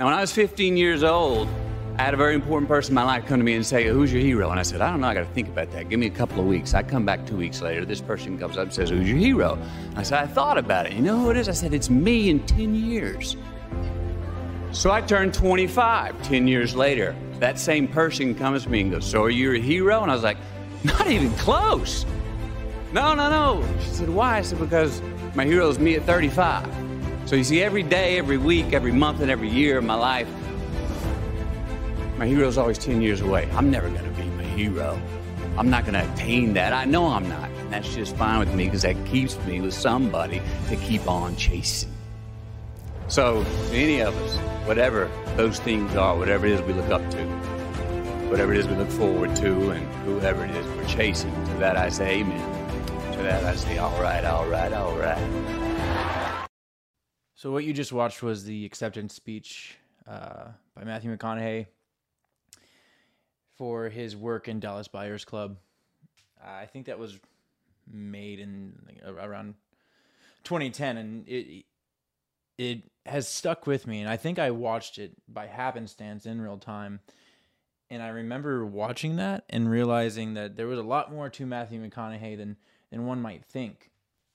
Now, when I was 15 years old, I had a very important person in my life come to me and say, Who's your hero? And I said, I don't know. I got to think about that. Give me a couple of weeks. I come back two weeks later. This person comes up and says, Who's your hero? And I said, I thought about it. You know who it is? I said, It's me in 10 years. So I turned 25 10 years later. That same person comes to me and goes, So are you a hero? And I was like, Not even close. No, no, no. She said, Why? I said, Because my hero is me at 35. So you see, every day, every week, every month, and every year of my life, my hero is always 10 years away. I'm never going to be my hero. I'm not going to attain that. I know I'm not. And that's just fine with me because that keeps me with somebody to keep on chasing. So, any of us, whatever those things are, whatever it is we look up to, whatever it is we look forward to, and whoever it is we're chasing, to that I say amen. To that I say, all right, all right, all right. So what you just watched was the acceptance speech uh, by Matthew McConaughey for his work in Dallas Buyers Club. I think that was made in around 2010, and it it has stuck with me. And I think I watched it by happenstance in real time. And I remember watching that and realizing that there was a lot more to Matthew McConaughey than than one might think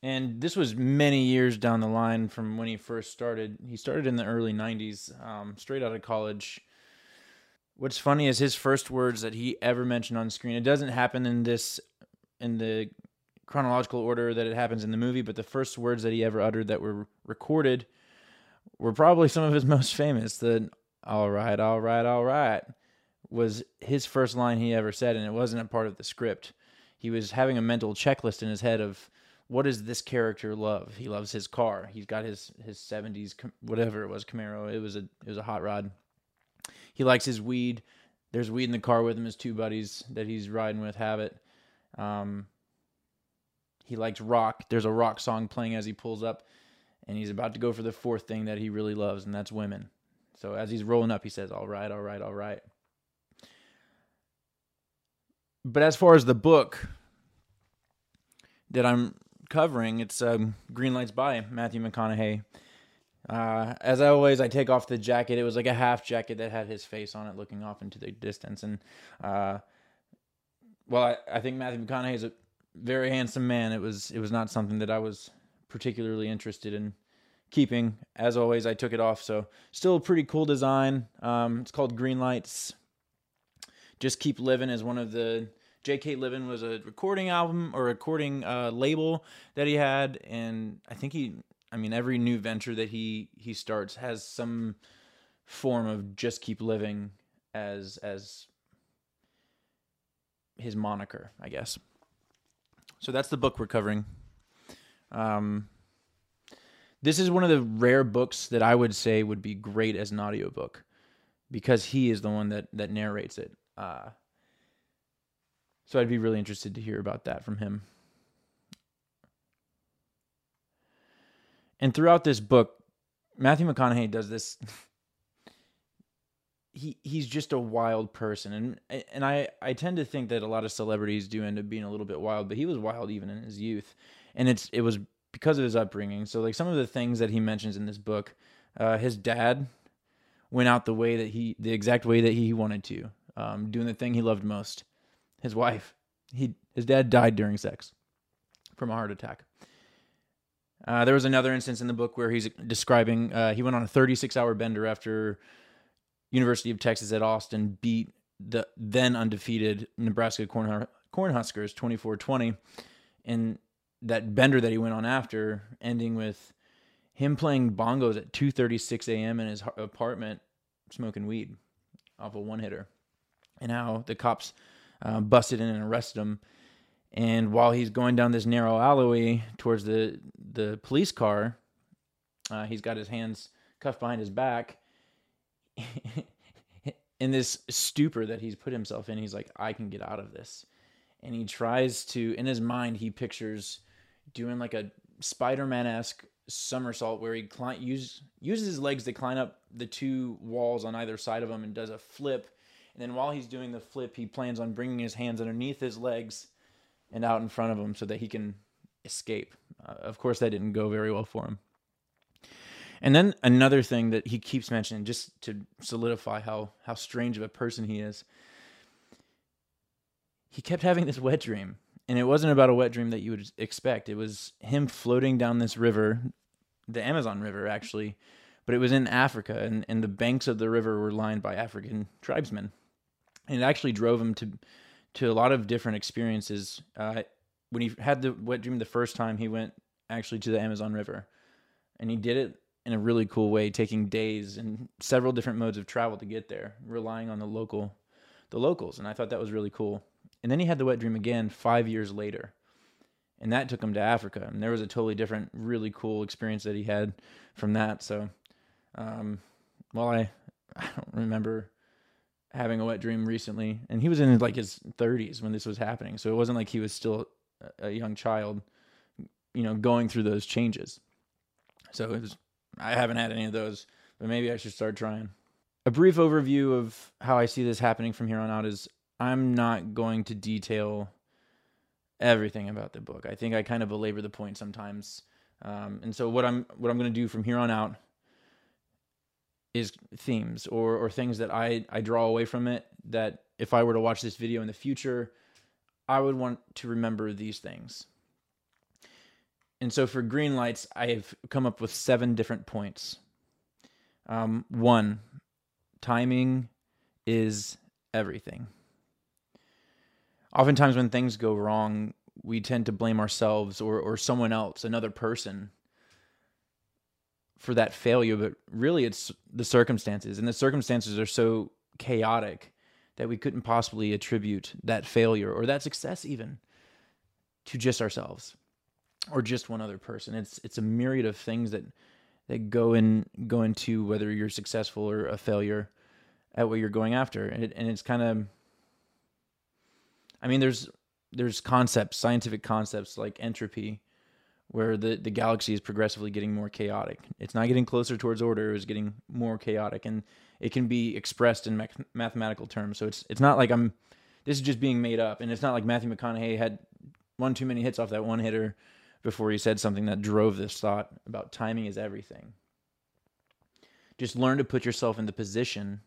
and this was many years down the line from when he first started. He started in the early 90s, um, straight out of college. What's funny is his first words that he ever mentioned on screen. It doesn't happen in this, in the chronological order that it happens in the movie, but the first words that he ever uttered that were recorded were probably some of his most famous. The all right, all right, all right was his first line he ever said, and it wasn't a part of the script. He was having a mental checklist in his head of what does this character love? He loves his car. He's got his his 70s whatever it was Camaro. It was a it was a hot rod. He likes his weed. There's weed in the car with him. His two buddies that he's riding with have it. Um, he likes rock. There's a rock song playing as he pulls up, and he's about to go for the fourth thing that he really loves, and that's women. So as he's rolling up, he says, "All right, all right, all right." But as far as the book that I'm covering. It's um, Green Lights by Matthew McConaughey. Uh, as always, I take off the jacket. It was like a half jacket that had his face on it, looking off into the distance. And uh, well, I, I think Matthew McConaughey is a very handsome man. It was it was not something that I was particularly interested in keeping. As always, I took it off. So still a pretty cool design. Um, it's called Green Lights. Just keep living is one of the J.K. Livin was a recording album or recording uh, label that he had, and I think he, I mean, every new venture that he he starts has some form of just keep living as as his moniker, I guess. So that's the book we're covering. Um, this is one of the rare books that I would say would be great as an audiobook because he is the one that that narrates it. Uh, so I'd be really interested to hear about that from him. And throughout this book, Matthew McConaughey does this. he he's just a wild person, and and I I tend to think that a lot of celebrities do end up being a little bit wild, but he was wild even in his youth, and it's it was because of his upbringing. So like some of the things that he mentions in this book, uh, his dad went out the way that he the exact way that he wanted to, um, doing the thing he loved most his wife. He his dad died during sex from a heart attack. Uh, there was another instance in the book where he's describing uh, he went on a 36 hour bender after University of Texas at Austin beat the then undefeated Nebraska Corn Cornhuskers 24-20 and that bender that he went on after ending with him playing bongos at 2:36 a.m. in his apartment smoking weed off a one hitter and how the cops uh, busted in and arrested him. And while he's going down this narrow alleyway towards the the police car, uh, he's got his hands cuffed behind his back. in this stupor that he's put himself in, he's like, I can get out of this. And he tries to, in his mind, he pictures doing like a Spider Man esque somersault where he climb, use, uses his legs to climb up the two walls on either side of him and does a flip and then while he's doing the flip, he plans on bringing his hands underneath his legs and out in front of him so that he can escape. Uh, of course, that didn't go very well for him. And then another thing that he keeps mentioning, just to solidify how how strange of a person he is, he kept having this wet dream, and it wasn't about a wet dream that you would expect. It was him floating down this river, the Amazon River, actually, but it was in Africa, and, and the banks of the river were lined by African tribesmen, and it actually drove him to to a lot of different experiences. Uh, when he had the wet dream the first time, he went actually to the Amazon River, and he did it in a really cool way, taking days and several different modes of travel to get there, relying on the local the locals, and I thought that was really cool. And then he had the wet dream again five years later. And that took him to Africa. And there was a totally different, really cool experience that he had from that. So, um, well, I, I don't remember having a wet dream recently. And he was in like his 30s when this was happening. So it wasn't like he was still a young child, you know, going through those changes. So it was, I haven't had any of those, but maybe I should start trying. A brief overview of how I see this happening from here on out is I'm not going to detail everything about the book. I think I kind of belabor the point sometimes. Um, and so what I'm what I'm going to do from here on out is themes or or things that I I draw away from it that if I were to watch this video in the future, I would want to remember these things. And so for green lights, I have come up with seven different points. Um, one, timing is everything oftentimes when things go wrong, we tend to blame ourselves or, or someone else, another person, for that failure. But really, it's the circumstances. And the circumstances are so chaotic that we couldn't possibly attribute that failure or that success even to just ourselves or just one other person. It's it's a myriad of things that that go in go into whether you're successful or a failure at what you're going after. And, it, and it's kind of I mean, there's there's concepts, scientific concepts like entropy, where the the galaxy is progressively getting more chaotic. It's not getting closer towards order; it's getting more chaotic, and it can be expressed in mathematical terms. So it's it's not like I'm this is just being made up, and it's not like Matthew McConaughey had one too many hits off that one hitter before he said something that drove this thought about timing is everything. Just learn to put yourself in the position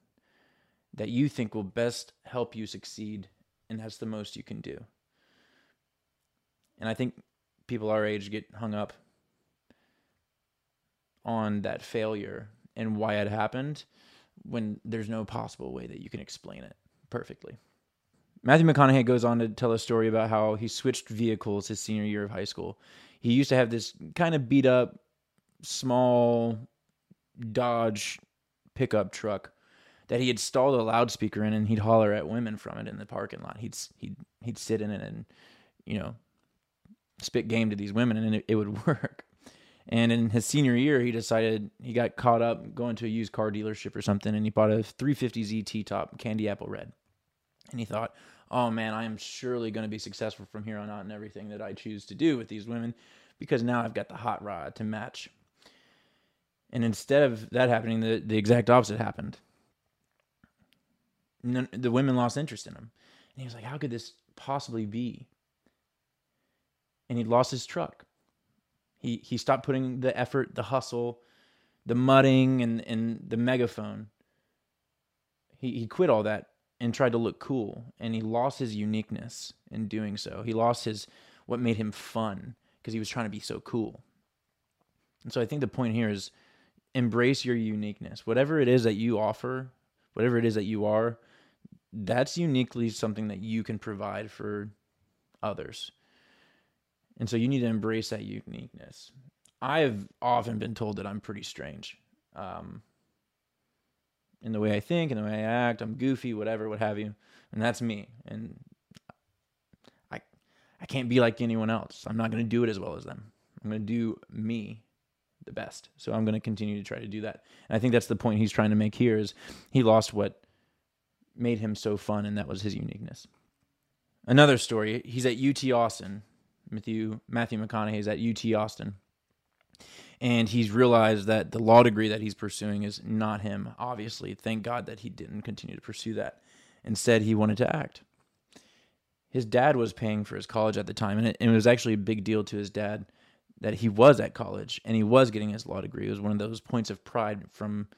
that you think will best help you succeed and that's the most you can do. And I think people our age get hung up on that failure and why it happened when there's no possible way that you can explain it perfectly. Matthew McConaughey goes on to tell a story about how he switched vehicles his senior year of high school. He used to have this kind of beat up, small Dodge pickup truck that he had stalled a loudspeaker in and he'd holler at women from it in the parking lot. He'd he'd he'd sit in it and you know spit game to these women and it, it would work. And in his senior year, he decided he got caught up going to a used car dealership or something, and he bought a 350Z T top candy apple red. And he thought, "Oh man, I am surely going to be successful from here on out in everything that I choose to do with these women, because now I've got the hot rod to match." And instead of that happening, the, the exact opposite happened the women lost interest in him. And he was like, how could this possibly be? And he lost his truck. He he stopped putting the effort, the hustle, the mudding and, and the megaphone. He he quit all that and tried to look cool and he lost his uniqueness in doing so. He lost his what made him fun because he was trying to be so cool. And so I think the point here is embrace your uniqueness. Whatever it is that you offer, whatever it is that you are, that's uniquely something that you can provide for others. And so you need to embrace that uniqueness. I have often been told that I'm pretty strange um, in the way I think, in the way I act. I'm goofy, whatever, what have you. And that's me. And I, I can't be like anyone else. I'm not going to do it as well as them. I'm going to do me the best. So I'm going to continue to try to do that. And I think that's the point he's trying to make here is he lost what made him so fun, and that was his uniqueness. Another story: he's at UT Austin. Matthew Matthew McConaughey is at UT Austin, and he's realized that the law degree that he's pursuing is not him. Obviously, thank God that he didn't continue to pursue that. Instead, he wanted to act. His dad was paying for his college at the time, and it, and it was actually a big deal to his dad that he was at college and he was getting his law degree. It was one of those points of pride from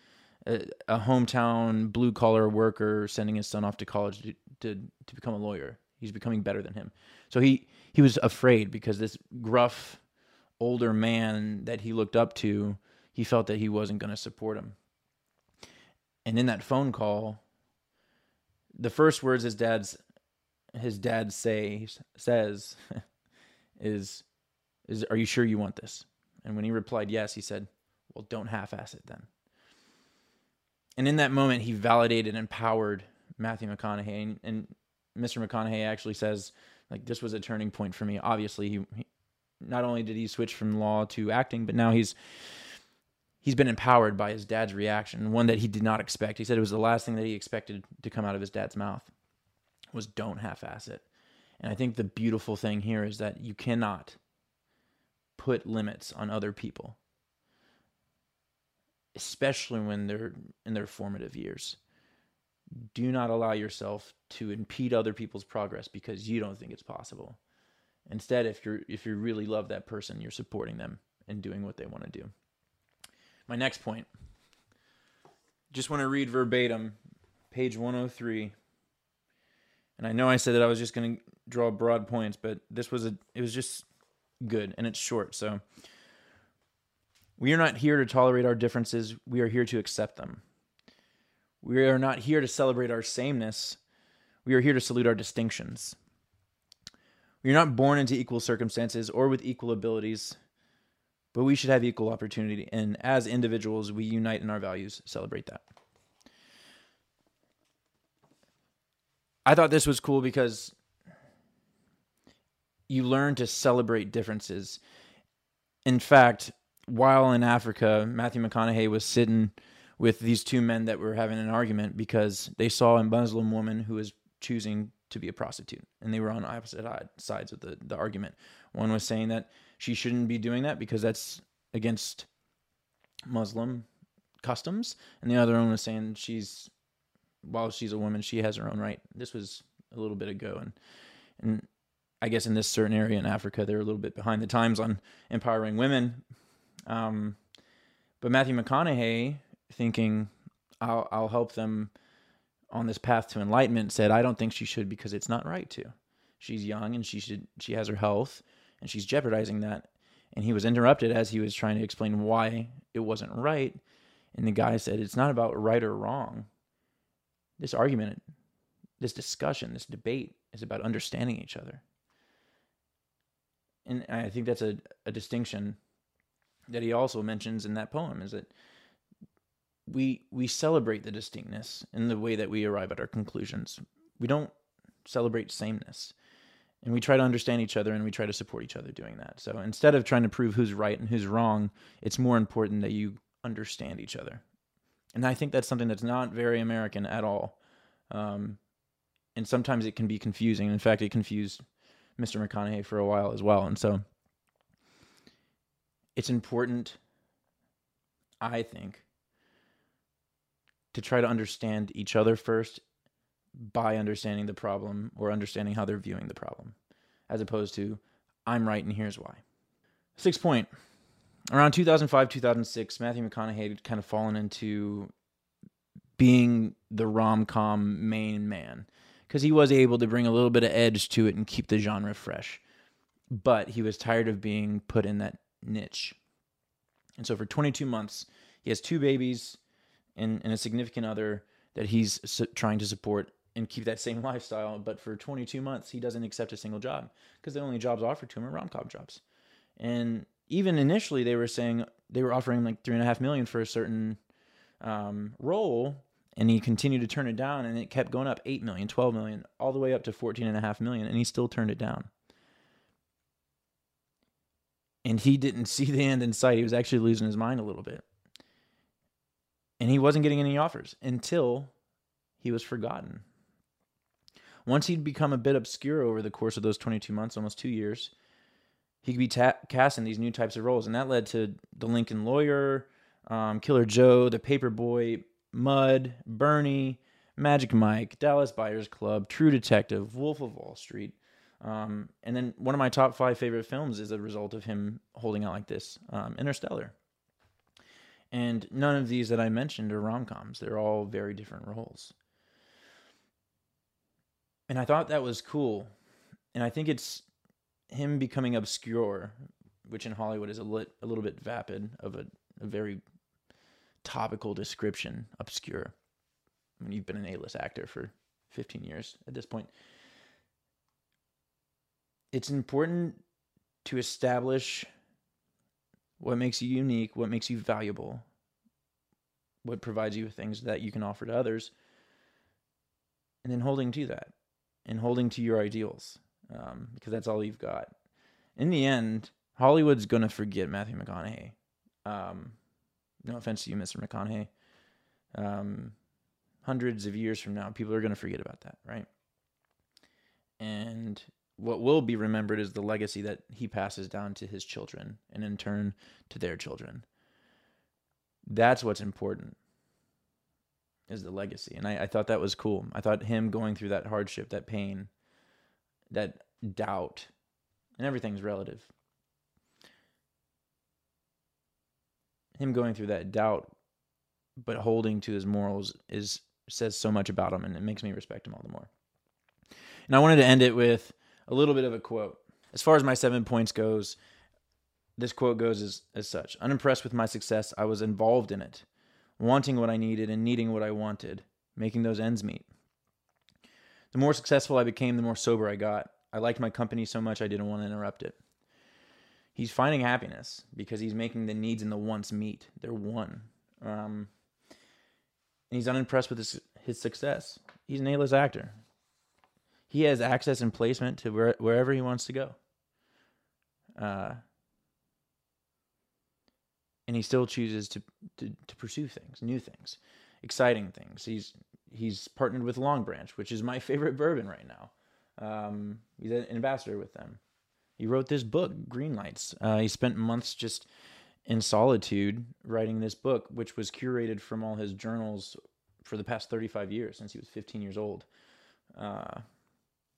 a, a hometown blue collar worker sending his son off to college to, to, to become a lawyer. He's becoming better than him. So he, he was afraid because this gruff older man that he looked up to, he felt that he wasn't going to support him. And in that phone call, the first words his dad's his dad say says is is are you sure you want this? And when he replied yes, he said, "Well, don't half-ass it then." And in that moment, he validated and empowered Matthew McConaughey, and, and Mr. McConaughey actually says, like, this was a turning point for me. Obviously, he, he not only did he switch from law to acting, but now he's he's been empowered by his dad's reaction, one that he did not expect. He said it was the last thing that he expected to come out of his dad's mouth was don't half-ass it. And I think the beautiful thing here is that you cannot put limits on other people, especially when they're in their formative years. Do not allow yourself to impede other people's progress because you don't think it's possible. Instead, if you're if you really love that person, you're supporting them and doing what they want to do. My next point. Just want to read verbatim, page 103. And I know I said that I was just going to draw broad points, but this was a it was just good and it's short. So we are not here to tolerate our differences, we are here to accept them. We are not here to celebrate our sameness, we are here to salute our distinctions. We are not born into equal circumstances or with equal abilities, but we should have equal opportunity. And as individuals, we unite in our values, celebrate that. I thought this was cool because you learn to celebrate differences. In fact, while in Africa, Matthew McConaughey was sitting with these two men that were having an argument because they saw a Muslim woman who was choosing to be a prostitute, and they were on opposite sides of the, the argument. One was saying that she shouldn't be doing that because that's against Muslim customs, and the other one was saying she's while she's a woman, she has her own right. This was a little bit ago, and and I guess in this certain area in Africa, they're a little bit behind the times on empowering women. Um, but Matthew McConaughey, thinking I'll I'll help them on this path to enlightenment said, I don't think she should because it's not right to. She's young and she should she has her health and she's jeopardizing that. And he was interrupted as he was trying to explain why it wasn't right. And the guy said, It's not about right or wrong. This argument, this discussion, this debate is about understanding each other. And I think that's a, a distinction that he also mentions in that poem is that we we celebrate the distinctness in the way that we arrive at our conclusions. We don't celebrate sameness. And we try to understand each other and we try to support each other doing that. So instead of trying to prove who's right and who's wrong, it's more important that you understand each other. And I think that's something that's not very American at all. Um, and sometimes it can be confusing. In fact, it confused Mr. McConaughey for a while as well. And so it's important, I think, to try to understand each other first by understanding the problem or understanding how they're viewing the problem, as opposed to, I'm right and here's why. Sixth point around 2005, 2006, Matthew McConaughey had kind of fallen into being the rom com main man because he was able to bring a little bit of edge to it and keep the genre fresh. But he was tired of being put in that niche. And so for 22 months, he has two babies and, and a significant other that he's trying to support and keep that same lifestyle. But for 22 months, he doesn't accept a single job because the only jobs offered to him are rom com jobs. And even initially, they were saying they were offering like three and a half million for a certain um, role, and he continued to turn it down, and it kept going up 8 million, 12 million, all the way up to 14 and a half million, and he still turned it down. And he didn't see the end in sight. He was actually losing his mind a little bit and he wasn't getting any offers until he was forgotten. Once he'd become a bit obscure over the course of those 22 months, almost two years, he could be ta- cast in these new types of roles. And that led to The Lincoln Lawyer, um, Killer Joe, The Paperboy, Mud, Bernie, Magic Mike, Dallas Buyers Club, True Detective, Wolf of Wall Street, Um, and then one of my top five favorite films is a result of him holding out like this um, Interstellar. And none of these that I mentioned are rom coms, they're all very different roles. And I thought that was cool. And I think it's him becoming obscure, which in Hollywood is a, lit, a little bit vapid of a, a very topical description, obscure. I mean, you've been an A-list actor for 15 years at this point. It's important to establish what makes you unique, what makes you valuable, what provides you with things that you can offer to others, and then holding to that and holding to your ideals um, because that's all you've got. In the end, Hollywood's going to forget Matthew McConaughey. Um, no offense to you, Mr. McConaughey. Um, hundreds of years from now, people are going to forget about that, right? And what will be remembered is the legacy that he passes down to his children and in turn to their children. That's what's important is the legacy. And I, I thought that was cool. I thought him going through that hardship, that pain, that doubt, and everything's relative. Him going through that doubt, but holding to his morals is says so much about him and it makes me respect him all the more. And I wanted to end it with a little bit of a quote. As far as my seven points goes, this quote goes as, as such Unimpressed with my success, I was involved in it, wanting what I needed and needing what I wanted, making those ends meet. The more successful I became, the more sober I got. I liked my company so much I didn't want to interrupt it. He's finding happiness because he's making the needs and the wants meet. They're one. Um, and he's unimpressed with his, his success. He's an A-list actor he has access and placement to where, wherever he wants to go. Uh, and he still chooses to, to, to pursue things, new things, exciting things. He's he's partnered with Longbranch, which is my favorite bourbon right now. Um, he's an ambassador with them. He wrote this book, Green Lights. Uh, he spent months just in solitude writing this book, which was curated from all his journals for the past 35 years since he was 15 years old. Uh,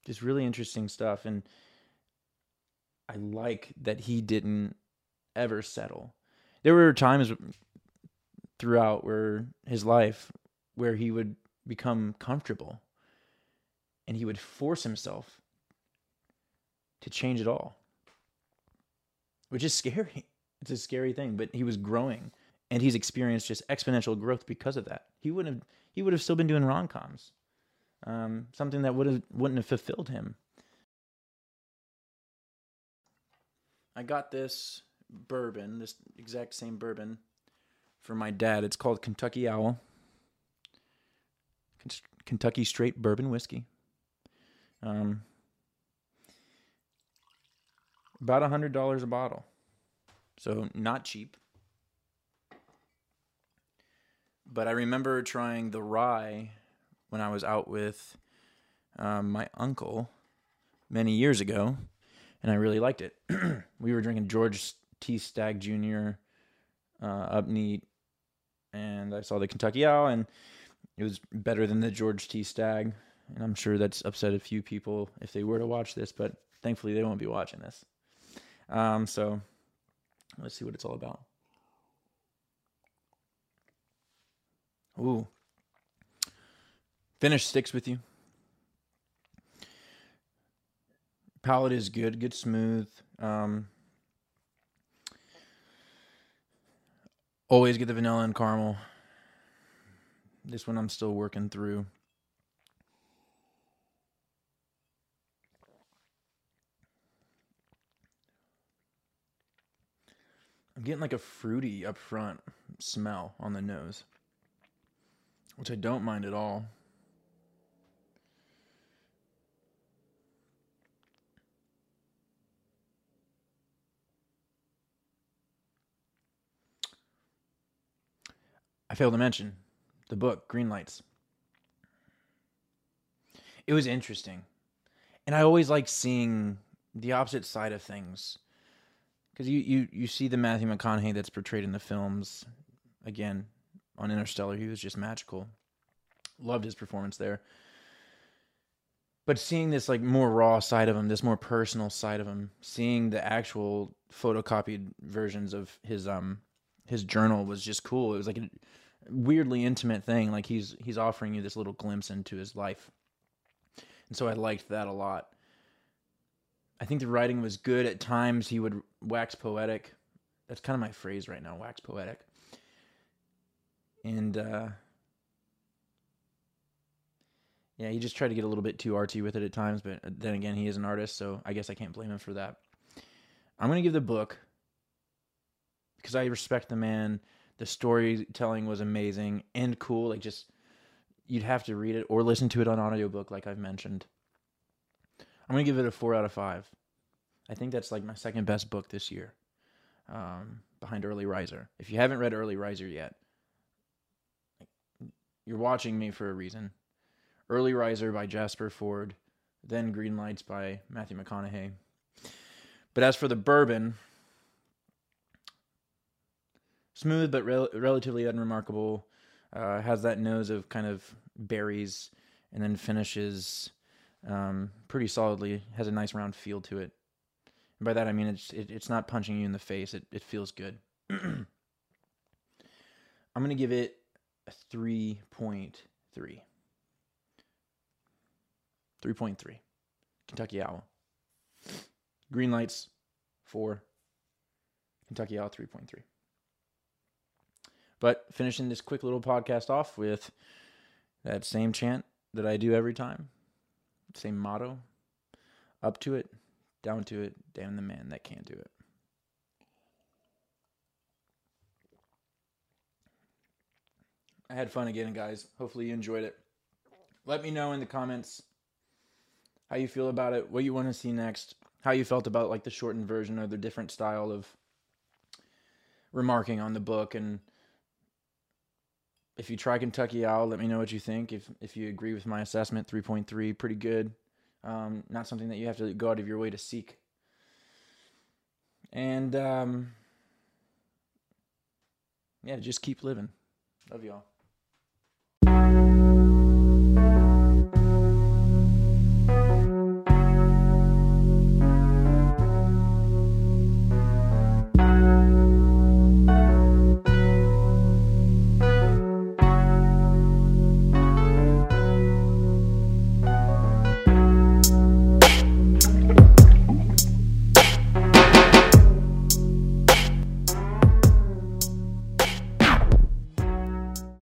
just really interesting stuff and i like that he didn't ever settle. There were times throughout where his life where he would become comfortable and he would force himself to change it all which is scary. It's a scary thing but he was growing and he's experienced just exponential growth because of that. He wouldn't have he would have still been doing rom-coms um, something that would have wouldn't have fulfilled him. I got this bourbon, this exact same bourbon, for my dad. It's called Kentucky Owl, Kentucky Straight Bourbon Whiskey. Um, about a hundred dollars a bottle, so not cheap. But I remember trying the rye when I was out with um, my uncle many years ago, and I really liked it. we were drinking George T. Stagg Jr. Uh, neat, and I saw the Kentucky Owl, and it was better than the George T. Stagg. And I'm sure that's upset a few people if they were to watch this, but thankfully they won't be watching this. Um, so let's see what it's all about. Ooh, Finish sticks with you. Palate is good, good smooth. Um, always get the vanilla and caramel. This one I'm still working through. I'm getting like a fruity up front smell on the nose, which I don't mind at all. I failed to mention the book Green Lights. It was interesting. And I always like seeing the opposite side of things. Because you, you, you see the Matthew McConaughey that's portrayed in the films. Again, on Interstellar, he was just magical. Loved his performance there. but seeing this like more raw side of him, this more personal side of him, seeing the actual photocopied versions of his um his journal was just cool. It was like weirdly intimate thing. Like he's he's offering you this little glimpse into his life, and so I liked that a lot. I think the writing was good at times. He would wax poetic. That's kind of my phrase right now, wax poetic. And uh, yeah, he just tried to get a little bit too artsy with it at times, but then again, he is an artist, so I guess I can't blame him for that. I'm gonna give the book because I respect the man. The storytelling was amazing and cool. Like just you'd have to read it or listen to it on audiobook, like I've mentioned. I'm gonna give it a four out of five. I think that's like my second best book this year, um, behind Early Riser. If you haven't read Early Riser yet, you're watching me for a reason. Early Riser by Jasper Fforde, then Green Lights by Matthew McConaughey. But as for the bourbon, smooth but rel- relatively unremarkable. Uh, has that nose of kind of berries, and then finishes um, pretty solidly. Has a nice round feel to it. And by that I mean it's it, it's not punching you in the face. It it feels good. I'm gonna give it a three point three. 3.3. Kentucky Owl. Green Lights, 4. Kentucky Owl, 3.3. But finishing this quick little podcast off with that same chant that I do every time, same motto up to it, down to it, damn the man that can't do it. I had fun again, guys. Hopefully, you enjoyed it. Let me know in the comments how you feel about it, what you want to see next, how you felt about like the shortened version or the different style of remarking on the book and if you try Kentucky Owl, let me know what you think. If if you agree with my assessment, 3.3, pretty good. Um, not something that you have to go out of your way to seek. And um, yeah, just keep living. Love y'all.